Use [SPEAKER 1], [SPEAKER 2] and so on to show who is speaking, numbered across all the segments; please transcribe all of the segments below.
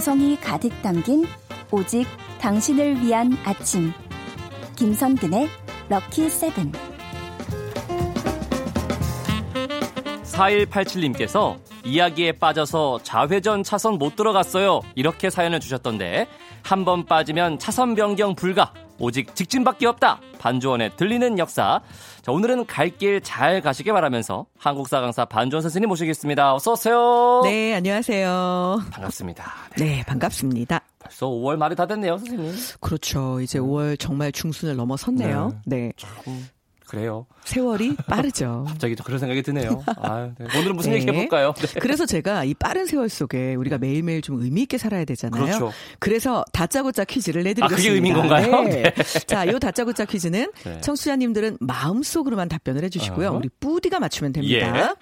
[SPEAKER 1] 정성이 가득 담긴 오직 당신을 위한 아침. 김선근의 럭키 세븐.
[SPEAKER 2] 4187님께서 이야기에 빠져서 좌회전 차선 못 들어갔어요. 이렇게 사연을 주셨던데 한 번 빠지면 차선 변경 불가. 오직 직진밖에 없다. 반주원의 들리는 역사. 자, 오늘은 갈 길 잘 가시길 바라면서 한국사 강사 반주원 선생님 모시겠습니다. 어서 오세요.
[SPEAKER 3] 네, 안녕하세요.
[SPEAKER 2] 반갑습니다.
[SPEAKER 3] 네, 네 반갑습니다.
[SPEAKER 2] 벌써 5월 말이 다 됐네요, 선생님.
[SPEAKER 3] 그렇죠. 이제 5월 정말 중순을 넘어섰네요. 네. 네.
[SPEAKER 2] 참 그래요.
[SPEAKER 3] 세월이 빠르죠.
[SPEAKER 2] 갑자기 또 그런 생각이 드네요. 아, 네. 오늘은 무슨 네. 얘기 해볼까요? 네.
[SPEAKER 3] 그래서 제가 이 빠른 세월 속에 우리가 매일매일 좀 의미 있게 살아야 되잖아요. 그렇죠. 그래서 다짜고짜 퀴즈를 내드리겠습니다. 아,
[SPEAKER 2] 그게 의미인 건가요?
[SPEAKER 3] 네. 네. 자, 이 다짜고짜 퀴즈는 네. 청취자님들은 마음속으로만 답변을 해주시고요. 어. 우리 뿌디가 맞추면 됩니다. 예.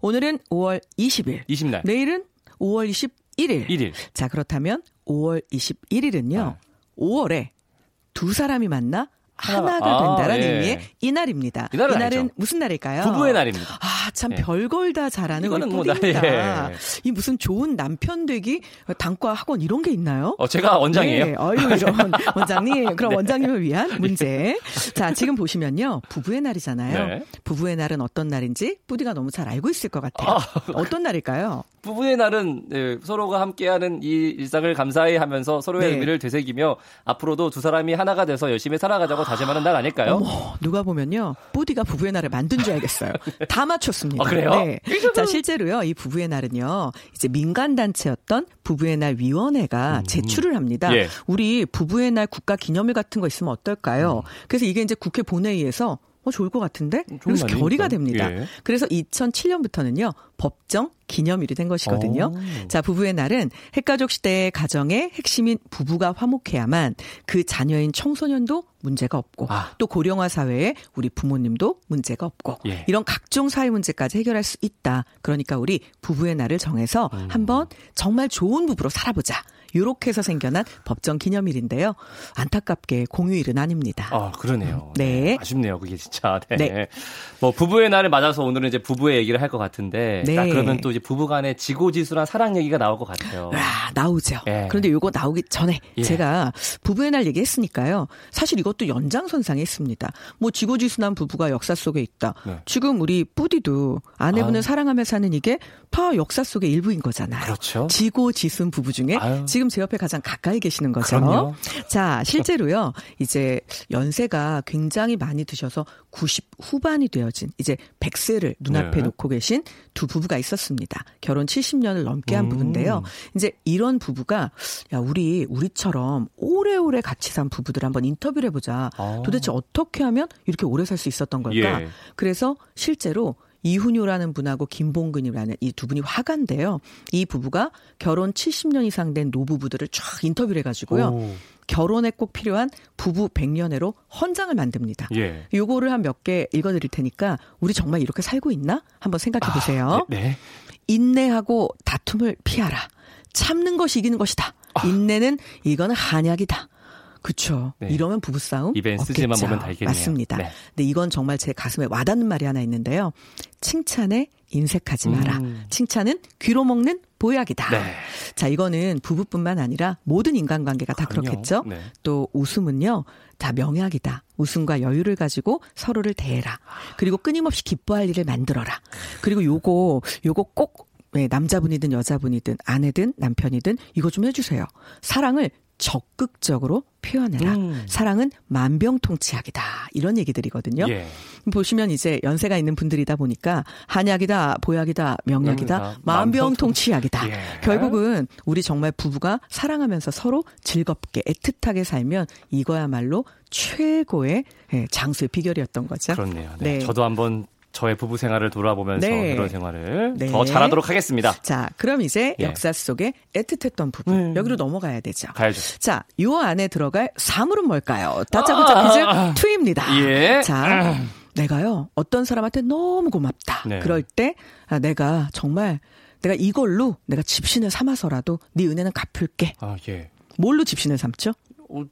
[SPEAKER 3] 오늘은 5월 20일.
[SPEAKER 2] 20날.
[SPEAKER 3] 내일은 5월 21일.
[SPEAKER 2] 1일.
[SPEAKER 3] 자, 그렇다면 5월 21일은요. 어. 5월에 두 사람이 만나 하나가 된다라는 아, 예. 의미의 이날입니다.
[SPEAKER 2] 이날은,
[SPEAKER 3] 이날은 무슨 날일까요?
[SPEAKER 2] 부부의 날입니다.
[SPEAKER 3] 아, 참 예. 별걸 다 잘하는 우리 뭐, 뿌디입니다. 예. 이 무슨 좋은 남편 되기 단과 학원 이런 게 있나요?
[SPEAKER 2] 어, 제가 원장이에요. 네.
[SPEAKER 3] 어유 이런 원장님. 그럼 원장님을 위한 문제. 자, 지금 보시면요. 부부의 날이잖아요. 네. 부부의 날은 어떤 날인지 뿌디가 너무 잘 알고 있을 것 같아요. 아, 어떤 날일까요?
[SPEAKER 2] 부부의 날은 네, 서로가 함께하는 이 일상을 감사히 하면서 서로의 네. 의미를 되새기며 앞으로도 두 사람이 하나가 돼서 열심히 살아가자고 다짐하는 날 아닐까요?
[SPEAKER 3] 어머, 누가 보면요. 뿌디가 부부의 날을 만든 줄 알겠어요. 다 맞췄습니다.
[SPEAKER 2] 아, 그래요? 네.
[SPEAKER 3] 자, 실제로요. 이 부부의 날은요. 이제 민간 단체였던 부부의 날 위원회가 음. 제출을 합니다. 예. 우리 부부의 날 국가 기념일 같은 거 있으면 어떨까요? 음. 그래서 이게 이제 국회 본회의에서 어, 좋을 것 같은데? 그래서 결의가 됩니다. 예. 그래서 2007년부터는요, 법정 기념일이 된 것이거든요. 오. 자, 부부의 날은 핵가족 시대의 가정의 핵심인 부부가 화목해야만 그 자녀인 청소년도 문제가 없고 아. 또 고령화 사회에 우리 부모님도 문제가 없고 예. 이런 각종 사회 문제까지 해결할 수 있다. 그러니까 우리 부부의 날을 정해서 음. 한번 정말 좋은 부부로 살아보자. 요렇게 해서 생겨난 법정 기념일인데요. 안타깝게 공휴일은 아닙니다.
[SPEAKER 2] 아, 그러네요. 네. 네. 아쉽네요. 그게 진짜. 네. 네. 뭐 부부의 날을 맞아서 오늘은 이제 부부의 얘기를 할 것 같은데 네. 딱 그러면 또 이제 부부 간의 지고지순한 사랑 얘기가 나올 것 같아요.
[SPEAKER 3] 아, 나오죠. 네. 그런데 요거 나오기 전에 예. 제가 부부의 날 얘기했으니까요. 사실 이것도 연장선상에 있습니다. 뭐 지고지순한 부부가 역사 속에 있다. 네. 지금 우리 뿌디도 아내분을 아. 사랑하며 사는 이게 다 역사 속의 일부인 거잖아요.
[SPEAKER 2] 그렇죠.
[SPEAKER 3] 지고지순 부부 중에 아유. 지금 제 옆에 가장 가까이 계시는 거죠.
[SPEAKER 2] 그럼요.
[SPEAKER 3] 자, 실제로요. 이제 연세가 굉장히 많이 드셔서 90 후반이 되어진 이제 100세를 눈앞에 네. 놓고 계신 두 부부가 있었습니다. 결혼 70년을 넘게 한 음. 부부인데요. 이제 이런 부부가 야, 우리 우리처럼 오래오래 같이 산 부부들 한번 인터뷰를 해 보자. 아. 도대체 어떻게 하면 이렇게 오래 살 수 있었던 걸까? 예. 그래서 실제로 이훈효라는 분하고 김봉근이라는 이 두 분이 화가인데요. 이 부부가 결혼 70년 이상 된 노부부들을 쫙 인터뷰를 해가지고요. 오. 결혼에 꼭 필요한 부부 백년해로 헌장을 만듭니다. 예. 요거를 한 몇 개 읽어드릴 테니까 우리 정말 이렇게 살고 있나? 한번 생각해 보세요. 아, 네, 네. 인내하고 다툼을 피하라. 참는 것이 이기는 것이다. 아. 인내는 이거는 한약이다. 그렇죠. 네. 이러면 부부싸움
[SPEAKER 2] 입엔 쓰지만 보면 다 이겠네요.
[SPEAKER 3] 맞습니다. 네. 근데 이건 정말 제 가슴에 와닿는 말이 하나 있는데요. 칭찬에 인색하지 마라. 음. 칭찬은 귀로 먹는 보약이다. 네. 자, 이거는 부부뿐만 아니라 모든 인간관계가 다 그럼요. 그렇겠죠. 네. 또 웃음은요. 다 명약이다. 웃음과 여유를 가지고 서로를 대해라. 그리고 끊임없이 기뻐할 일을 만들어라. 그리고 요거 요거 꼭 네, 남자분이든 여자분이든 아내든 남편이든 이거 좀 해주세요. 사랑을 적극적으로 표현해라. 음. 사랑은 만병통치약이다. 이런 얘기들이거든요. 예. 보시면 이제 연세가 있는 분들이다 보니까 한약이다, 보약이다, 명약이다, 음, 만병통치약이다. 예. 결국은 우리 정말 부부가 사랑하면서 서로 즐겁게 애틋하게 살면 이거야말로 최고의 예, 장수의 비결이었던 거죠.
[SPEAKER 2] 그렇네요. 네. 네. 저도 한번 저의 부부 생활을 돌아보면서 네. 그런 생활을 네. 더 잘하도록 하겠습니다.
[SPEAKER 3] 자, 그럼 이제 예. 역사 속에 애틋했던 부분 음. 여기로 넘어가야 되죠.
[SPEAKER 2] 가야죠.
[SPEAKER 3] 자, 요 안에 들어갈 사물은 뭘까요? 다짜고짜 아, 퀴즈 아, 투입니다.
[SPEAKER 2] 예.
[SPEAKER 3] 자, 내가요 어떤 사람한테 너무 고맙다. 네. 그럴 때 아, 내가 정말 내가 이걸로 내가 집신을 삼아서라도 네 은혜는 갚을게.
[SPEAKER 2] 아, 예.
[SPEAKER 3] 뭘로 집신을 삼죠?
[SPEAKER 2] 오,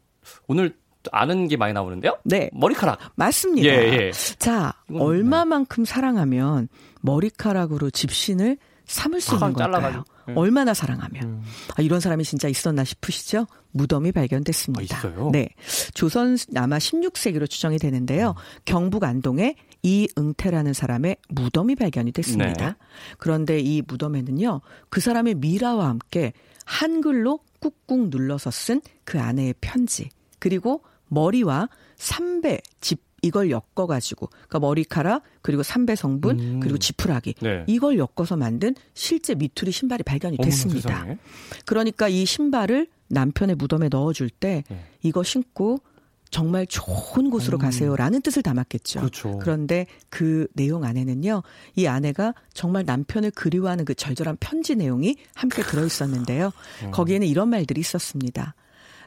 [SPEAKER 2] 오늘 아는 게 많이 나오는데요?
[SPEAKER 3] 네.
[SPEAKER 2] 머리카락.
[SPEAKER 3] 맞습니다. 예, 예. 자, 얼마만큼 사랑하면 머리카락으로 집신을 삼을 수 있는 걸까요?
[SPEAKER 2] 네.
[SPEAKER 3] 얼마나 사랑하면.
[SPEAKER 2] 음.
[SPEAKER 3] 아, 이런 사람이 진짜 있었나 싶으시죠? 무덤이 발견됐습니다.
[SPEAKER 2] 아, 있어요?
[SPEAKER 3] 네. 조선 아마 16세기로 추정이 되는데요. 경북 안동에 이응태라는 사람의 무덤이 발견이 됐습니다.
[SPEAKER 2] 네.
[SPEAKER 3] 그런데 이 무덤에는요. 그 사람의 미라와 함께 한글로 꾹꾹 눌러서 쓴 그 아내의 편지 그리고 머리와 삼배 집 이걸 엮어가지고 그러니까 머리카락 그리고 삼배 성분
[SPEAKER 2] 음.
[SPEAKER 3] 그리고 지푸라기
[SPEAKER 2] 네.
[SPEAKER 3] 이걸 엮어서 만든 실제 미투리 신발이 발견이
[SPEAKER 2] 어머나
[SPEAKER 3] 됐습니다.
[SPEAKER 2] 세상에.
[SPEAKER 3] 그러니까 이 신발을 남편의 무덤에 넣어줄 때
[SPEAKER 2] 네.
[SPEAKER 3] 이거 신고 정말 좋은 곳으로
[SPEAKER 2] 음.
[SPEAKER 3] 가세요라는 뜻을 담았겠죠.
[SPEAKER 2] 그렇죠.
[SPEAKER 3] 그런데 그 내용 안에는요, 이 아내가 정말 남편을 그리워하는 그 절절한 편지 내용이 함께 들어 있었는데요.
[SPEAKER 2] 음.
[SPEAKER 3] 거기에는 이런 말들이 있었습니다.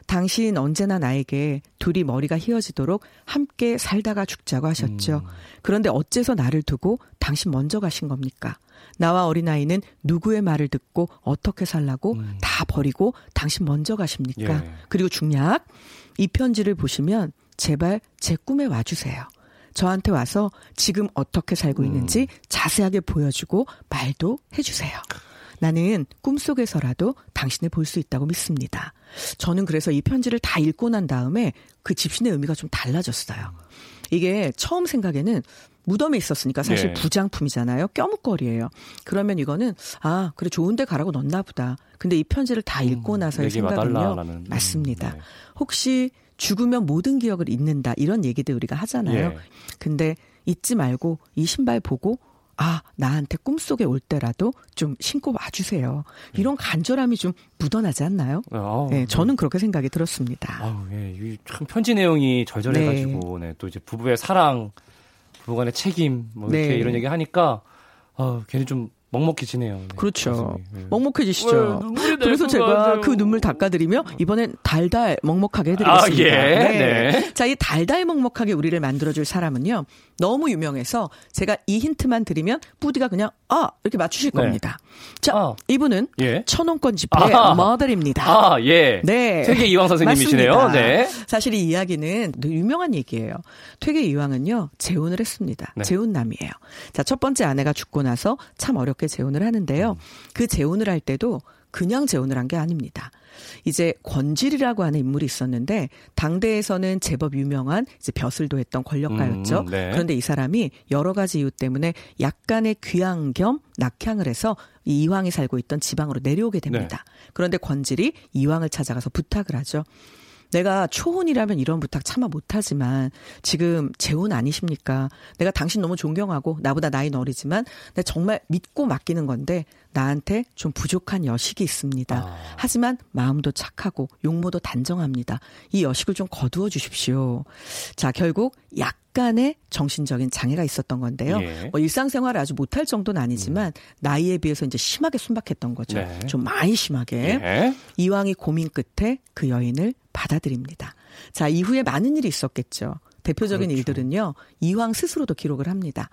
[SPEAKER 3] 당신 언제나 나에게 둘이 머리가 휘어지도록 함께 살다가 죽자고 하셨죠.
[SPEAKER 2] 음.
[SPEAKER 3] 그런데 어째서 나를 두고 당신 먼저 가신 겁니까? 나와 어린아이는 누구의 말을 듣고 어떻게 살라고
[SPEAKER 2] 음.
[SPEAKER 3] 다 버리고 당신 먼저 가십니까?
[SPEAKER 2] 예.
[SPEAKER 3] 그리고 중략 이 편지를 보시면 제발 제 꿈에 와주세요. 저한테 와서 지금 어떻게 살고
[SPEAKER 2] 음.
[SPEAKER 3] 있는지 자세하게 보여주고 말도 해주세요. 나는 꿈속에서라도 당신을 볼 수 있다고 믿습니다. 저는 그래서 이 편지를 다 읽고 난 다음에 그 집신의 의미가 좀 달라졌어요. 이게 처음 생각에는 무덤에 있었으니까 사실
[SPEAKER 2] 네.
[SPEAKER 3] 부장품이잖아요. 껴묵거리예요. 그러면 이거는 아 그래 좋은데 가라고 넣나 보다. 근데 이 편지를 다 읽고 나서의 생각은요.
[SPEAKER 2] 음,
[SPEAKER 3] 맞습니다.
[SPEAKER 2] 네.
[SPEAKER 3] 혹시 죽으면 모든 기억을 잊는다 이런 얘기들 우리가 하잖아요.
[SPEAKER 2] 예.
[SPEAKER 3] 근데 잊지 말고 이 신발 보고 아 나한테 꿈속에 올 때라도 좀 신고 와주세요. 이런 간절함이 좀 묻어나지 않나요?
[SPEAKER 2] 아우,
[SPEAKER 3] 네, 저는 그렇게 생각이 들었습니다.
[SPEAKER 2] 아우, 예, 이참 편지 내용이 절절해가지고, 네. 또 이제 부부의 사랑, 부부간의 책임, 뭐 이렇게
[SPEAKER 3] 네.
[SPEAKER 2] 이런 얘기 하니까, 아, 괜히 좀 먹먹해지네요. 네,
[SPEAKER 3] 그렇죠.
[SPEAKER 2] 네.
[SPEAKER 3] 먹먹해지시죠.
[SPEAKER 2] 날
[SPEAKER 3] 그래서
[SPEAKER 2] 것
[SPEAKER 3] 제가
[SPEAKER 2] 같아요.
[SPEAKER 3] 그 눈물 닦아드리며 이번엔 달달 먹먹하게 해드리겠습니다.
[SPEAKER 2] 아, 예. 네.
[SPEAKER 3] 자, 이 달달 먹먹하게 우리를 만들어줄 사람은요. 너무 유명해서 제가 이 힌트만 드리면 뿌디가 그냥 아 이렇게 맞추실
[SPEAKER 2] 네.
[SPEAKER 3] 겁니다. 자,
[SPEAKER 2] 아.
[SPEAKER 3] 이분은
[SPEAKER 2] 예.
[SPEAKER 3] 천원권 집회
[SPEAKER 2] 아하.
[SPEAKER 3] 머들입니다.
[SPEAKER 2] 아, 예.
[SPEAKER 3] 네.
[SPEAKER 2] 세계 이황 선생님이시네요.
[SPEAKER 3] 맞습니다.
[SPEAKER 2] 네.
[SPEAKER 3] 사실 이 이야기는 유명한 얘기예요. 퇴계 이황은요, 재혼을 했습니다.
[SPEAKER 2] 네.
[SPEAKER 3] 재혼남이에요. 자, 첫 번째 아내가 죽고 나서 참 어렵게 재혼을 하는데요. 그 재혼을 할 때도 그냥 재혼을 한 게 아닙니다. 이제 권질이라고 하는 인물이 있었는데 당대에서는 제법 유명한 이제 벼슬도 했던 권력가였죠.
[SPEAKER 2] 음, 네.
[SPEAKER 3] 그런데 이 사람이 여러 가지 이유 때문에 약간의 귀향 겸 낙향을 해서 이 이황이 살고 있던 지방으로 내려오게 됩니다.
[SPEAKER 2] 네.
[SPEAKER 3] 그런데 권질이 이황을 찾아가서 부탁을 하죠. 내가 초혼이라면 이런 부탁 차마 못하지만 지금 재혼 아니십니까? 내가 당신 너무 존경하고 나보다 나이는 어리지만 내가 정말 믿고 맡기는 건데 나한테 좀 부족한 여식이 있습니다.
[SPEAKER 2] 아.
[SPEAKER 3] 하지만 마음도 착하고 용모도 단정합니다. 이 여식을 좀 거두어 주십시오. 자, 결국 약간의 정신적인 장애가 있었던 건데요.
[SPEAKER 2] 예.
[SPEAKER 3] 뭐 일상생활을 아주 못할 정도는 아니지만 나이에 비해서 이제 심하게 순박했던 거죠.
[SPEAKER 2] 네.
[SPEAKER 3] 좀 많이 심하게.
[SPEAKER 2] 예.
[SPEAKER 3] 이왕이 고민 끝에 그 여인을 받아들입니다. 자, 이후에 많은 일이 있었겠죠. 대표적인
[SPEAKER 2] 그렇죠.
[SPEAKER 3] 일들은요, 이황 스스로도 기록을 합니다.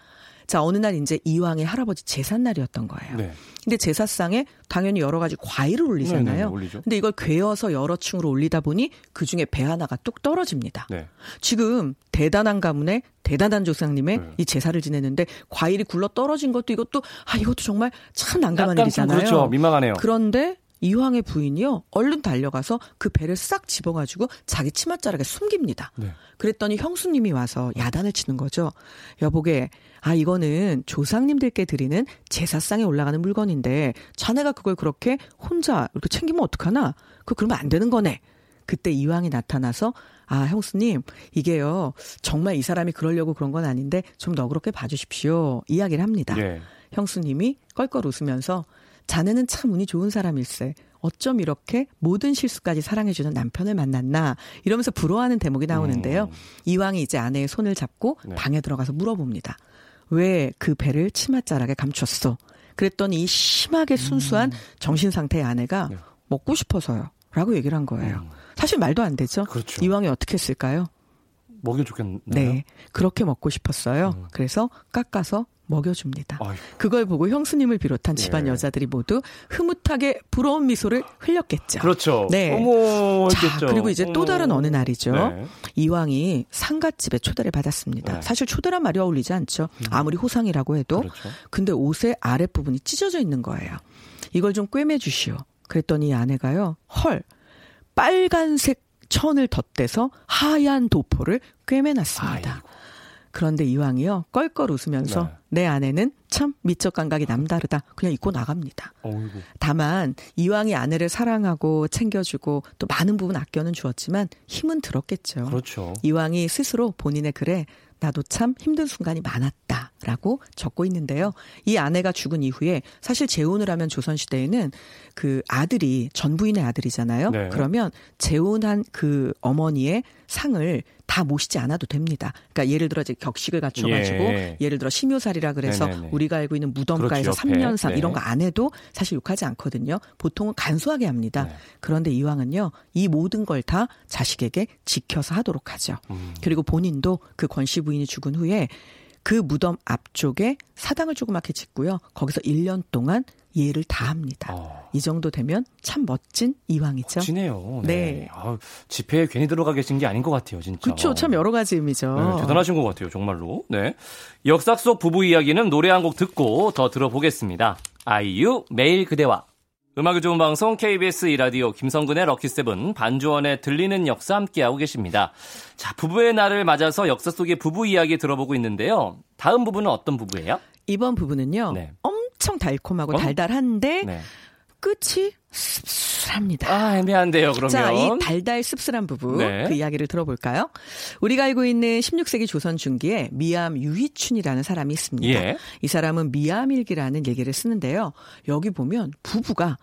[SPEAKER 3] 자, 어느 날 이제 이황의 할아버지 제삿날이었던 거예요.
[SPEAKER 2] 네.
[SPEAKER 3] 근데 제사상에 당연히 여러 가지 과일을
[SPEAKER 2] 네,
[SPEAKER 3] 올리잖아요.
[SPEAKER 2] 네, 올리죠.
[SPEAKER 3] 근데 이걸 괴어서 여러 층으로 올리다 보니 그 중에 배 하나가 뚝 떨어집니다.
[SPEAKER 2] 네.
[SPEAKER 3] 지금 대단한 가문의 대단한 조상님의
[SPEAKER 2] 네.
[SPEAKER 3] 이 제사를 지내는데 과일이 굴러 떨어진 것도 이것도 아 이것도 정말 참 난감한 일이잖아요.
[SPEAKER 2] 그렇죠. 민망하네요.
[SPEAKER 3] 그런데 이황의 부인이요 얼른 달려가서 그 배를 싹 집어가지고 자기 치맛자락에 숨깁니다.
[SPEAKER 2] 네.
[SPEAKER 3] 그랬더니 형수님이 와서 야단을 치는 거죠. 여보게, 아 이거는 조상님들께 드리는 제사상에 올라가는 물건인데 자네가 그걸 그렇게 혼자 이렇게 챙기면 어떡하나? 그 그러면 안 되는 거네. 그때 이황이 나타나서 아 형수님 이게요 정말 이 사람이 그러려고 그런 건 아닌데 좀 너그럽게 봐주십시오 이야기를 합니다.
[SPEAKER 2] 예.
[SPEAKER 3] 형수님이 껄껄 웃으면서 자네는 참 운이 좋은 사람일세. 어쩜 이렇게 모든 실수까지 사랑해주는 남편을 만났나 이러면서 부러워하는 대목이 나오는데요.
[SPEAKER 2] 음.
[SPEAKER 3] 이왕이 이제 아내의 손을 잡고
[SPEAKER 2] 네.
[SPEAKER 3] 방에 들어가서 물어봅니다. 왜 그 배를 치맛자락에 감췄어? 그랬더니 이 심하게 순수한 정신 상태의 아내가
[SPEAKER 2] 네.
[SPEAKER 3] 먹고 싶어서요. 라고 얘기를 한 거예요.
[SPEAKER 2] 음.
[SPEAKER 3] 사실 말도 안 되죠.
[SPEAKER 2] 그렇죠.
[SPEAKER 3] 이왕이 어떻게 했을까요?
[SPEAKER 2] 먹여 좋겠네요.
[SPEAKER 3] 네. 그렇게 먹고 싶었어요. 음. 그래서 깎아서 먹여줍니다.
[SPEAKER 2] 아이고.
[SPEAKER 3] 그걸 보고 형수님을 비롯한 집안
[SPEAKER 2] 예.
[SPEAKER 3] 여자들이 모두 흐뭇하게 부러운 미소를 흘렸겠죠.
[SPEAKER 2] 그렇죠.
[SPEAKER 3] 네.
[SPEAKER 2] 어머,
[SPEAKER 3] 자,
[SPEAKER 2] 했겠죠.
[SPEAKER 3] 그리고 이제 또
[SPEAKER 2] 어머.
[SPEAKER 3] 다른 어느 날이죠.
[SPEAKER 2] 네.
[SPEAKER 3] 이왕이 상갓집에 초대를 받았습니다.
[SPEAKER 2] 네. 음.
[SPEAKER 3] 사실 초대란 말이 어울리지 않죠. 아무리 호상이라고 해도.
[SPEAKER 2] 그렇죠.
[SPEAKER 3] 근데 옷의 아랫부분이 찢어져 있는 거예요. 이걸 좀 꿰매 주시오. 그랬더니 이 아내가요. 헐. 빨간색 천을 덧대서 하얀 도포를 꿰매놨습니다.
[SPEAKER 2] 아이고.
[SPEAKER 3] 그런데 이왕이요. 껄껄 웃으면서
[SPEAKER 2] 네.
[SPEAKER 3] 내 아내는 참 미적 감각이 남다르다. 그냥 입고 나갑니다.
[SPEAKER 2] 어이구.
[SPEAKER 3] 다만 이왕이 아내를 사랑하고 챙겨주고 또 많은 부분 아껴는 주었지만 힘은 들었겠죠.
[SPEAKER 2] 그렇죠.
[SPEAKER 3] 이왕이 스스로 본인의 글에 나도 참 힘든 순간이 많았다 라고 적고 있는데요. 이 아내가 죽은 이후에 사실 재혼을 하면 조선시대에는 그 아들이 전 부인의 아들이잖아요.
[SPEAKER 2] 네.
[SPEAKER 3] 그러면 재혼한 그 어머니의 상을 다 모시지 않아도 됩니다. 그러니까 예를 들어 이제 격식을 갖춰가지고
[SPEAKER 2] 예.
[SPEAKER 3] 예. 를 들어 심요살이라 그래서
[SPEAKER 2] 네네네.
[SPEAKER 3] 우리가 알고 있는 무덤가에서
[SPEAKER 2] 옆에.
[SPEAKER 3] 3년상
[SPEAKER 2] 네.
[SPEAKER 3] 이런 거 안 해도 사실 욕하지 않거든요. 보통은 간소하게 합니다.
[SPEAKER 2] 네.
[SPEAKER 3] 그런데 이왕은요, 이 모든 걸 다 자식에게 지켜서 하도록 하죠.
[SPEAKER 2] 음.
[SPEAKER 3] 그리고 본인도 그 권씨 부인 이 죽은 후에 그 무덤 앞쪽에 사당을 조그맣게 짓고요. 거기서 1년 동안 예를 다 합니다.
[SPEAKER 2] 어.
[SPEAKER 3] 이 정도 되면 참 멋진 이왕이죠.
[SPEAKER 2] 멋지네요.
[SPEAKER 3] 네.
[SPEAKER 2] 아우, 집회에 괜히 들어가 계신 게 아닌 것 같아요, 진짜.
[SPEAKER 3] 그렇죠. 참 여러 가지 의미죠.
[SPEAKER 2] 네, 대단하신 것 같아요, 정말로. 네. 역사 속 부부 이야기는 노래 한 곡 듣고 더 들어보겠습니다. 아이유, 매일 그대와. 음악이 좋은 방송 KBS 이라디오 김성근의 럭키세븐 반주원의 들리는 역사 함께하고 계십니다. 자, 부부의 날을 맞아서 역사 속의 부부 이야기 들어보고 있는데요. 다음 부부는 어떤 부부예요?
[SPEAKER 3] 이번 부부는요.
[SPEAKER 2] 네.
[SPEAKER 3] 엄청 달콤하고
[SPEAKER 2] 어?
[SPEAKER 3] 달달한데
[SPEAKER 2] 네.
[SPEAKER 3] 끝이 씁쓸합니다.
[SPEAKER 2] 아, 애매한데요, 그러면.
[SPEAKER 3] 자, 이 달달 씁쓸한 부부
[SPEAKER 2] 네.
[SPEAKER 3] 그 이야기를 들어볼까요? 우리가 알고 있는 16세기 조선 중기에 미암 유희춘이라는 사람이 있습니다.
[SPEAKER 2] 예.
[SPEAKER 3] 이 사람은 미암일기라는 얘기를 쓰는데요. 여기 보면 부부가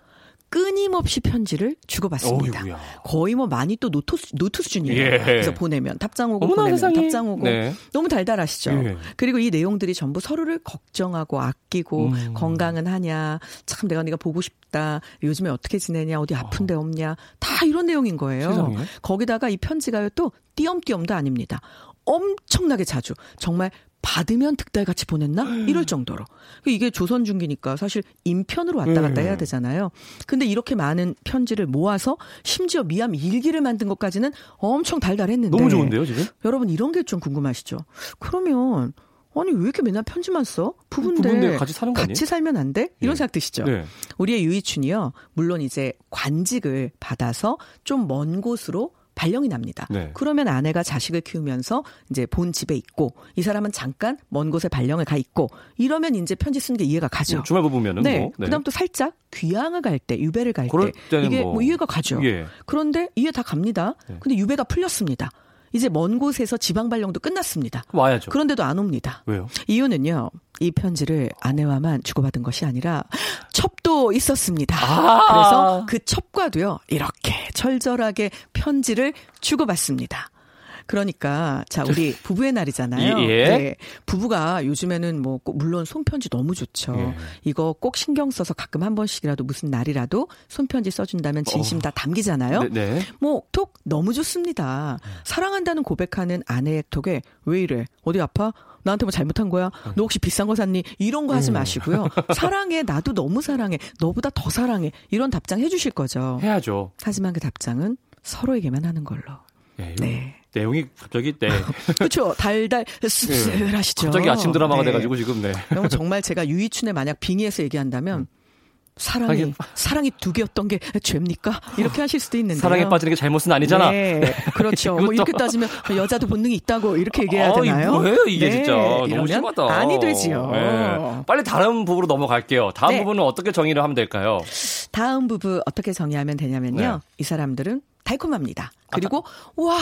[SPEAKER 3] 끊임없이 편지를 주고받습니다.
[SPEAKER 2] 어이구야.
[SPEAKER 3] 거의 뭐 많이 또 노트, 수- 노트 수준이에요.
[SPEAKER 2] 예.
[SPEAKER 3] 그래서 보내면 답장 오고 보내면
[SPEAKER 2] 세상에.
[SPEAKER 3] 답장 오고
[SPEAKER 2] 네.
[SPEAKER 3] 너무 달달하시죠.
[SPEAKER 2] 예.
[SPEAKER 3] 그리고 이 내용들이 전부 서로를 걱정하고 아끼고
[SPEAKER 2] 음.
[SPEAKER 3] 건강은 하냐, 참 내가 네가 보고 싶다, 요즘에 어떻게 지내냐, 어디 아픈데 없냐, 다 이런 내용인 거예요.
[SPEAKER 2] 세상에.
[SPEAKER 3] 거기다가 이 편지가요 또 띄엄띄엄도 아닙니다. 엄청나게 자주 정말 받으면 득달같이 보냈나 이럴 정도로 이게 조선 중기니까 사실 인편으로 왔다 갔다
[SPEAKER 2] 음.
[SPEAKER 3] 해야 되잖아요. 근데 이렇게 많은 편지를 모아서 심지어 미암 일기를 만든 것까지는 엄청 달달했는데
[SPEAKER 2] 너무 좋은데요, 지금?
[SPEAKER 3] 여러분 이런 게 좀 궁금하시죠? 그러면 아니 왜 이렇게 맨날 편지만 써? 부부인데,
[SPEAKER 2] 같이 사는 거?
[SPEAKER 3] 같이 살면 안 돼? 이런
[SPEAKER 2] 예.
[SPEAKER 3] 생각 드시죠?
[SPEAKER 2] 네.
[SPEAKER 3] 우리의 유이춘이요. 물론 이제 관직을 받아서 좀 먼 곳으로 발령이 납니다.
[SPEAKER 2] 네.
[SPEAKER 3] 그러면 아내가 자식을 키우면서 이제 본 집에 있고 이 사람은 잠깐 먼 곳에 발령을 가 있고 이러면 이제 편지 쓰는 게 이해가 가죠.
[SPEAKER 2] 뭐 주말 부부면은
[SPEAKER 3] 네.
[SPEAKER 2] 뭐.
[SPEAKER 3] 그다음 또 살짝 귀향을 갈 때, 유배를 갈 때 이게
[SPEAKER 2] 뭐.
[SPEAKER 3] 뭐 이해가 가죠.
[SPEAKER 2] 예.
[SPEAKER 3] 그런데 이해 다 갑니다.
[SPEAKER 2] 네.
[SPEAKER 3] 근데 유배가 풀렸습니다. 이제 먼 곳에서 지방 발령도 끝났습니다.
[SPEAKER 2] 와야죠.
[SPEAKER 3] 그런데도 안 옵니다.
[SPEAKER 2] 왜요?
[SPEAKER 3] 이유는요. 이 편지를 아내와만 주고받은 것이 아니라 첩도 있었습니다.
[SPEAKER 2] 아.
[SPEAKER 3] 그래서 그 첩과도요. 이렇게 철저하게 편지를 주고받습니다. 그러니까 자 우리 부부의 날이잖아요.
[SPEAKER 2] 예.
[SPEAKER 3] 네. 부부가 요즘에는 뭐꼭 물론 손편지 너무 좋죠.
[SPEAKER 2] 예.
[SPEAKER 3] 이거 꼭 신경 써서 가끔 한 번씩이라도 무슨 날이라도 손편지 써준다면 진심 다 담기잖아요.
[SPEAKER 2] 네, 네.
[SPEAKER 3] 뭐톡 너무 좋습니다. 사랑한다는 고백하는 아내의 톡에 왜 이래? 어디 아파? 나한테 뭐 잘못한 거야? 너 혹시 비싼 거 샀니? 이런 거
[SPEAKER 2] 음.
[SPEAKER 3] 하지 마시고요. 사랑해. 나도 너무 사랑해. 너보다 더 사랑해. 이런 답장 해주실 거죠.
[SPEAKER 2] 해야죠.
[SPEAKER 3] 하지만 그 답장은 서로에게만 하는 걸로.
[SPEAKER 2] 네. 이거
[SPEAKER 3] 네.
[SPEAKER 2] 내용이 갑자기 네.
[SPEAKER 3] 그렇죠. 달달 씁쓸하시죠.
[SPEAKER 2] 갑자기 아침 드라마가
[SPEAKER 3] 네.
[SPEAKER 2] 돼가지고 지금 네.
[SPEAKER 3] 그럼 정말 제가 유이춘에 만약 빙의해서 얘기한다면 사랑이
[SPEAKER 2] 하긴.
[SPEAKER 3] 사랑이 두 개였던 게 죄입니까? 이렇게 하실 수도 있는데요.
[SPEAKER 2] 사랑에 빠지는 게 잘못은 아니잖아.
[SPEAKER 3] 네, 그렇죠. 뭐 이렇게 따지면 여자도 본능이 있다고 이렇게 얘기해야
[SPEAKER 2] 아,
[SPEAKER 3] 되나요?
[SPEAKER 2] 이거 뭐예요 이게
[SPEAKER 3] 네,
[SPEAKER 2] 진짜 너무 심하다.
[SPEAKER 3] 아니 되지요.
[SPEAKER 2] 네. 빨리 다른 부부로 넘어갈게요. 다음
[SPEAKER 3] 네.
[SPEAKER 2] 부분은 어떻게 정의를 하면 될까요?
[SPEAKER 3] 다음 부부 어떻게 정의하면 되냐면요.
[SPEAKER 2] 네.
[SPEAKER 3] 이 사람들은 달콤합니다. 그리고 와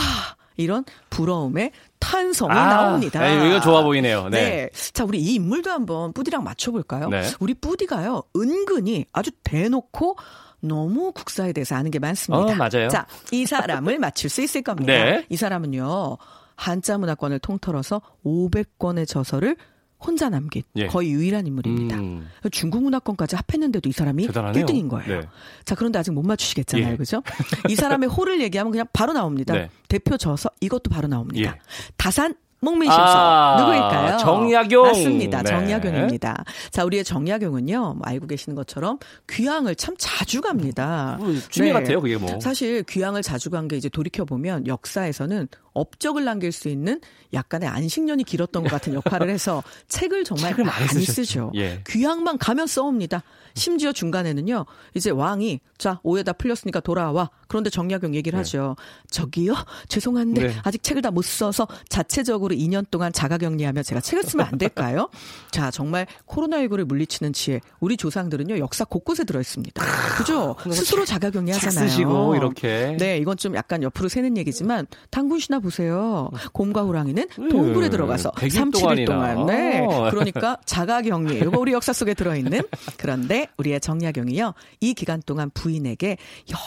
[SPEAKER 3] 이런 부러움의 탄성이 나옵니다.
[SPEAKER 2] 네, 이거 좋아 보이네요. 네.
[SPEAKER 3] 네. 자, 우리 이 인물도 한번 뿌디랑 맞춰볼까요?
[SPEAKER 2] 네.
[SPEAKER 3] 우리 뿌디가요, 은근히 아주 대놓고 너무 국사에 대해서 아는 게 많습니다.
[SPEAKER 2] 어, 맞아요.
[SPEAKER 3] 자, 이 사람을 맞출 수 있을 겁니다.
[SPEAKER 2] 네.
[SPEAKER 3] 이 사람은요, 한자 문화권을 통틀어서 500권의 저서를 혼자 남긴
[SPEAKER 2] 예.
[SPEAKER 3] 거의 유일한 인물입니다.
[SPEAKER 2] 음.
[SPEAKER 3] 중국 문화권까지 합했는데도 이 사람이
[SPEAKER 2] 대단하네요.
[SPEAKER 3] 1등인 거예요.
[SPEAKER 2] 네.
[SPEAKER 3] 자, 그런데 아직 못 맞추시겠잖아요.
[SPEAKER 2] 예.
[SPEAKER 3] 그죠? 이 사람의 호를 얘기하면 그냥 바로 나옵니다.
[SPEAKER 2] 네.
[SPEAKER 3] 대표 저서 이것도 바로 나옵니다.
[SPEAKER 2] 예.
[SPEAKER 3] 다산 목민심서
[SPEAKER 2] 아,
[SPEAKER 3] 누구일까요?
[SPEAKER 2] 정약용.
[SPEAKER 3] 맞습니다.
[SPEAKER 2] 네.
[SPEAKER 3] 정약용입니다. 자, 우리의 정약용은요. 뭐 알고 계시는 것처럼 귀향을 참 자주 갑니다.
[SPEAKER 2] 뭐 취미
[SPEAKER 3] 네.
[SPEAKER 2] 같아요, 그게 뭐.
[SPEAKER 3] 사실 귀향을 자주 간 게 이제 돌이켜 보면 역사에서는 업적을 남길 수 있는 약간의 안식년이 길었던 것 같은 역할을 해서 책을 정말
[SPEAKER 2] 책을 많이
[SPEAKER 3] 많이.
[SPEAKER 2] 쓰죠. 예.
[SPEAKER 3] 귀향만 가면 써옵니다. 심지어 중간에는요, 이제 왕이 자 오해 다 풀렸으니까 돌아와. 그런데 정약용 얘기를
[SPEAKER 2] 네.
[SPEAKER 3] 하죠. 저기요, 죄송한데
[SPEAKER 2] 네.
[SPEAKER 3] 아직 책을 다 못 써서 자체적으로 2년 동안 자가격리하며 제가 책을 쓰면 안 될까요? 자, 정말 코로나19를 물리치는 지혜. 우리 조상들은요 역사 곳곳에 들어 있습니다. 그죠? 스스로
[SPEAKER 2] 책
[SPEAKER 3] 자가격리하잖아요.
[SPEAKER 2] 쓰시고 이렇게.
[SPEAKER 3] 네, 이건 좀 약간 옆으로 새는 얘기지만 당군 신화 보세요. 곰과 호랑이는
[SPEAKER 2] 음,
[SPEAKER 3] 동굴에 들어가서
[SPEAKER 2] 100일
[SPEAKER 3] 3, 7일
[SPEAKER 2] 동안이나.
[SPEAKER 3] 동안. 네.
[SPEAKER 2] 어.
[SPEAKER 3] 그러니까 자가격리. 이거 우리 역사 속에 들어있는. 그런데 우리의 정약용이요. 이 기간 동안 부인에게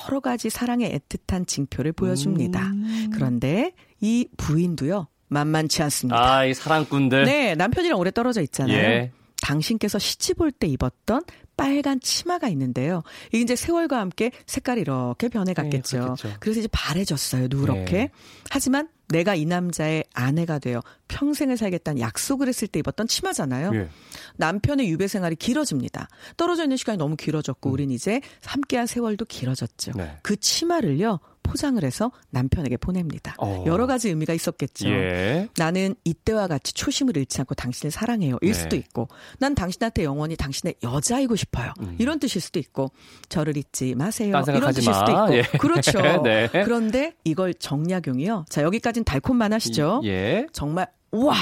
[SPEAKER 3] 여러 가지 사랑의 애틋한 징표를 보여줍니다.
[SPEAKER 2] 음.
[SPEAKER 3] 그런데 이 부인도요. 만만치 않습니다.
[SPEAKER 2] 아, 이 사랑꾼들.
[SPEAKER 3] 네, 남편이랑 오래 떨어져 있잖아요.
[SPEAKER 2] 예.
[SPEAKER 3] 당신께서 시집 올 때 입었던 빨간 치마가 있는데요. 이게 이제 세월과 함께 색깔이 이렇게 변해갔겠죠.
[SPEAKER 2] 네.
[SPEAKER 3] 그래서 이제 바래졌어요, 누렇게.
[SPEAKER 2] 네.
[SPEAKER 3] 하지만 내가 이 남자의 아내가 되어 평생을 살겠다는 약속을 했을 때 입었던 치마잖아요.
[SPEAKER 2] 예.
[SPEAKER 3] 남편의 유배 생활이 길어집니다. 떨어져 있는 시간이 너무
[SPEAKER 2] 음.
[SPEAKER 3] 길어졌고 우린 이제 함께한 세월도 길어졌죠.
[SPEAKER 2] 네.
[SPEAKER 3] 그 치마를요 포장을 해서 남편에게 보냅니다.
[SPEAKER 2] 어.
[SPEAKER 3] 여러 가지 의미가 있었겠죠.
[SPEAKER 2] 예.
[SPEAKER 3] 나는 이때와 같이 초심을 잃지 않고 당신을 사랑해요. 일
[SPEAKER 2] 네.
[SPEAKER 3] 수도 있고, 난 당신한테 영원히 당신의 여자이고 싶어요. 이런 뜻일 수도 있고, 저를 잊지 마세요.
[SPEAKER 2] 음. 딴
[SPEAKER 3] 이런 뜻일 수도
[SPEAKER 2] 마.
[SPEAKER 3] 있고.
[SPEAKER 2] 예.
[SPEAKER 3] 그렇죠.
[SPEAKER 2] 네.
[SPEAKER 3] 그런데 이걸 정약용이요. 자, 여기까진 달콤만 하시죠?
[SPEAKER 2] 예.
[SPEAKER 3] 정말, 와!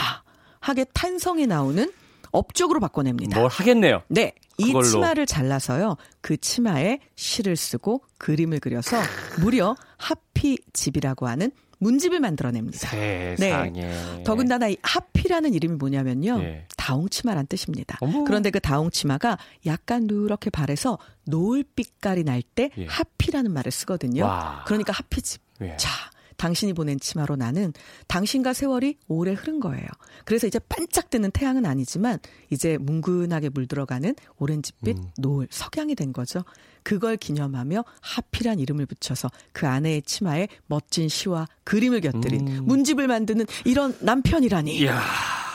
[SPEAKER 3] 하게 탄성이 나오는 업적으로 바꿔냅니다.
[SPEAKER 2] 뭘 하겠네요.
[SPEAKER 3] 네. 이
[SPEAKER 2] 그걸로.
[SPEAKER 3] 치마를 잘라서요. 그 치마에 시를 쓰고 그림을 그려서 무려 하피집이라고 하는 문집을 만들어냅니다.
[SPEAKER 2] 세상에.
[SPEAKER 3] 더군다나 이 하피라는 이름이 뭐냐면요.
[SPEAKER 2] 예.
[SPEAKER 3] 다홍치마란 뜻입니다.
[SPEAKER 2] 어머.
[SPEAKER 3] 그런데 그 다홍치마가 약간 누렇게 발해서 노을빛깔이 날때
[SPEAKER 2] 예.
[SPEAKER 3] 하피라는 말을 쓰거든요.
[SPEAKER 2] 와.
[SPEAKER 3] 그러니까 하피집.
[SPEAKER 2] 예.
[SPEAKER 3] 자, 당신이 보낸 치마로 나는 당신과 세월이 오래 흐른 거예요. 그래서 이제 반짝 뜨는 태양은 아니지만 이제 뭉근하게 물들어가는 오렌지빛
[SPEAKER 2] 음.
[SPEAKER 3] 노을 석양이 된 거죠. 그걸 기념하며 하피란 이름을 붙여서 그 아내의 치마에 멋진 시와 그림을 곁들인
[SPEAKER 2] 음.
[SPEAKER 3] 문집을 만드는 이런 남편이라니.
[SPEAKER 2] 이야,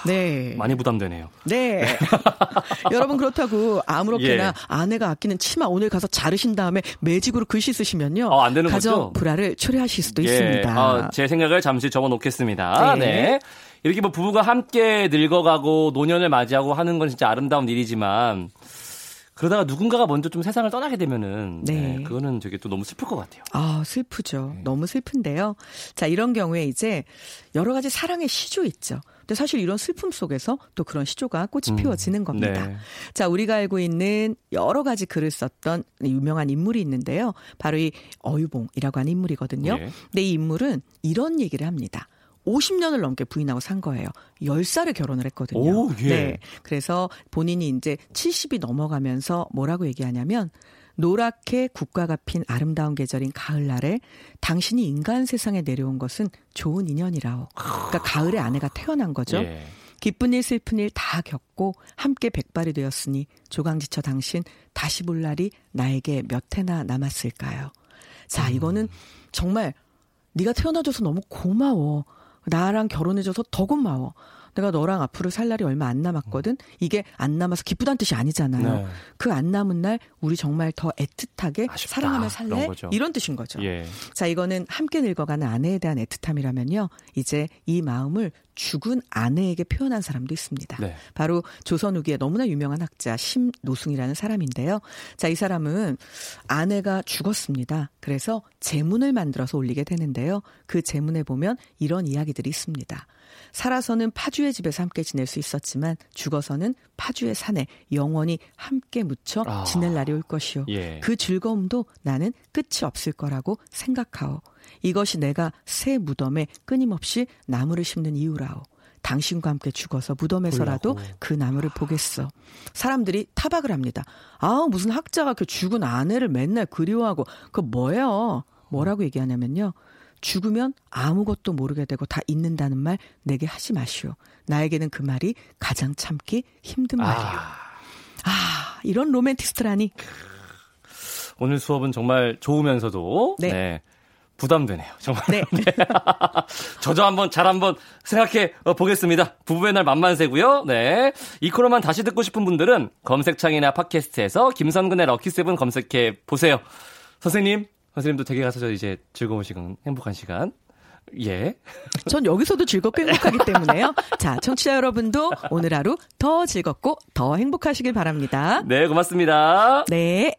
[SPEAKER 3] 네.
[SPEAKER 2] 많이 부담되네요.
[SPEAKER 3] 네. 여러분 그렇다고 아무렇게나
[SPEAKER 2] 예.
[SPEAKER 3] 아내가 아끼는 치마 오늘 가서 자르신 다음에 매직으로 글씨 쓰시면요.
[SPEAKER 2] 어, 안 되는
[SPEAKER 3] 가정
[SPEAKER 2] 거죠?
[SPEAKER 3] 불화를 초래하실 수도
[SPEAKER 2] 예.
[SPEAKER 3] 있습니다.
[SPEAKER 2] 아, 제 생각을 잠시 적어 놓겠습니다.
[SPEAKER 3] 네.
[SPEAKER 2] 네. 이렇게 뭐 부부가 함께 늙어가고 노년을 맞이하고 하는 건 진짜 아름다운 일이지만 그러다가 누군가가 먼저 좀 세상을 떠나게 되면은
[SPEAKER 3] 네.
[SPEAKER 2] 네, 그거는 되게 또 너무 슬플 것 같아요.
[SPEAKER 3] 아, 슬프죠.
[SPEAKER 2] 네.
[SPEAKER 3] 너무 슬픈데요. 자, 이런 경우에 이제 여러 가지 사랑의 시조 있죠. 근데 사실 이런 슬픔 속에서 또 그런 시조가 꽃이
[SPEAKER 2] 음,
[SPEAKER 3] 피워지는 겁니다.
[SPEAKER 2] 네.
[SPEAKER 3] 자, 우리가 알고 있는 여러 가지 글을 썼던 유명한 인물이 있는데요. 바로 이 어유봉이라고 하는 인물이거든요.
[SPEAKER 2] 예.
[SPEAKER 3] 근데 이 인물은 이런 얘기를 합니다. 50년을 넘게 부인하고 산 거예요. 10살에 결혼을 했거든요.
[SPEAKER 2] 오, 예.
[SPEAKER 3] 네. 그래서 본인이 이제 70이 넘어가면서 뭐라고 얘기하냐면 노랗게 국가가 핀 아름다운 계절인 가을날에 당신이 인간 세상에 내려온 것은 좋은 인연이라오. 그러니까 가을에 아내가 태어난 거죠.
[SPEAKER 2] 예.
[SPEAKER 3] 기쁜 일 슬픈 일 다 겪고 함께 백발이 되었으니 조강지처 당신 다시 볼 날이 나에게 몇 해나 남았을까요? 자, 이거는 정말 네가 태어나줘서 너무 고마워. 나랑 결혼해줘서 더 고마워. 내가 너랑 앞으로 살 날이 얼마 안 남았거든. 이게 안 남아서 기쁘다는 뜻이 아니잖아요.
[SPEAKER 2] 네.
[SPEAKER 3] 그안 남은 날 우리 정말 더 애틋하게
[SPEAKER 2] 아쉽다.
[SPEAKER 3] 사랑하며 살래? 이런 뜻인 거죠.
[SPEAKER 2] 예.
[SPEAKER 3] 자, 이거는 함께 늙어가는 아내에 대한 애틋함이라면요. 이제 이 마음을 죽은 아내에게 표현한 사람도 있습니다.
[SPEAKER 2] 네.
[SPEAKER 3] 바로 조선 후기에 너무나 유명한 학자 심노승이라는 사람인데요. 자, 이 사람은 아내가 죽었습니다. 그래서 제문을 만들어서 올리게 되는데요. 그 제문에 보면 이런 이야기들이 있습니다. 살아서는 파주의 집에서 함께 지낼 수 있었지만 죽어서는 파주의 산에 영원히 함께 묻혀
[SPEAKER 2] 아.
[SPEAKER 3] 지낼 날이 올 것이요.
[SPEAKER 2] 예.
[SPEAKER 3] 그 즐거움도 나는 끝이 없을 거라고 생각하오. 이것이 내가 새 무덤에 끊임없이 나무를 심는 이유라오. 당신과 함께 죽어서 무덤에서라도
[SPEAKER 2] 보려고.
[SPEAKER 3] 그 나무를 보겠어. 사람들이 타박을 합니다. 아, 무슨 학자가 그 죽은 아내를 맨날 그리워하고, 그 뭐예요? 뭐라고 얘기하냐면요. 죽으면 아무것도 모르게 되고 다 잊는다는 말 내게 하지 마시오. 나에게는 그 말이 가장 참기 힘든 말이요. 아, 아 이런 로맨티스트라니.
[SPEAKER 2] 오늘 수업은 정말 좋으면서도 네. 네. 부담되네요. 정말. 네. 네. 저도 한번 잘 한번 생각해 어, 보겠습니다. 부부의 날 만만세고요. 네. 이 코너만 다시 듣고 싶은 분들은 검색창이나 팟캐스트에서 김선근의 럭키세븐 검색해 보세요. 선생님, 선생님도 댁에 가서 저 이제 즐거운 시간, 행복한 시간. 예.
[SPEAKER 3] 전 여기서도 즐겁고 행복하기 때문에요. 자, 청취자 여러분도 오늘 하루 더 즐겁고 더 행복하시길 바랍니다.
[SPEAKER 2] 네, 고맙습니다.
[SPEAKER 3] 네.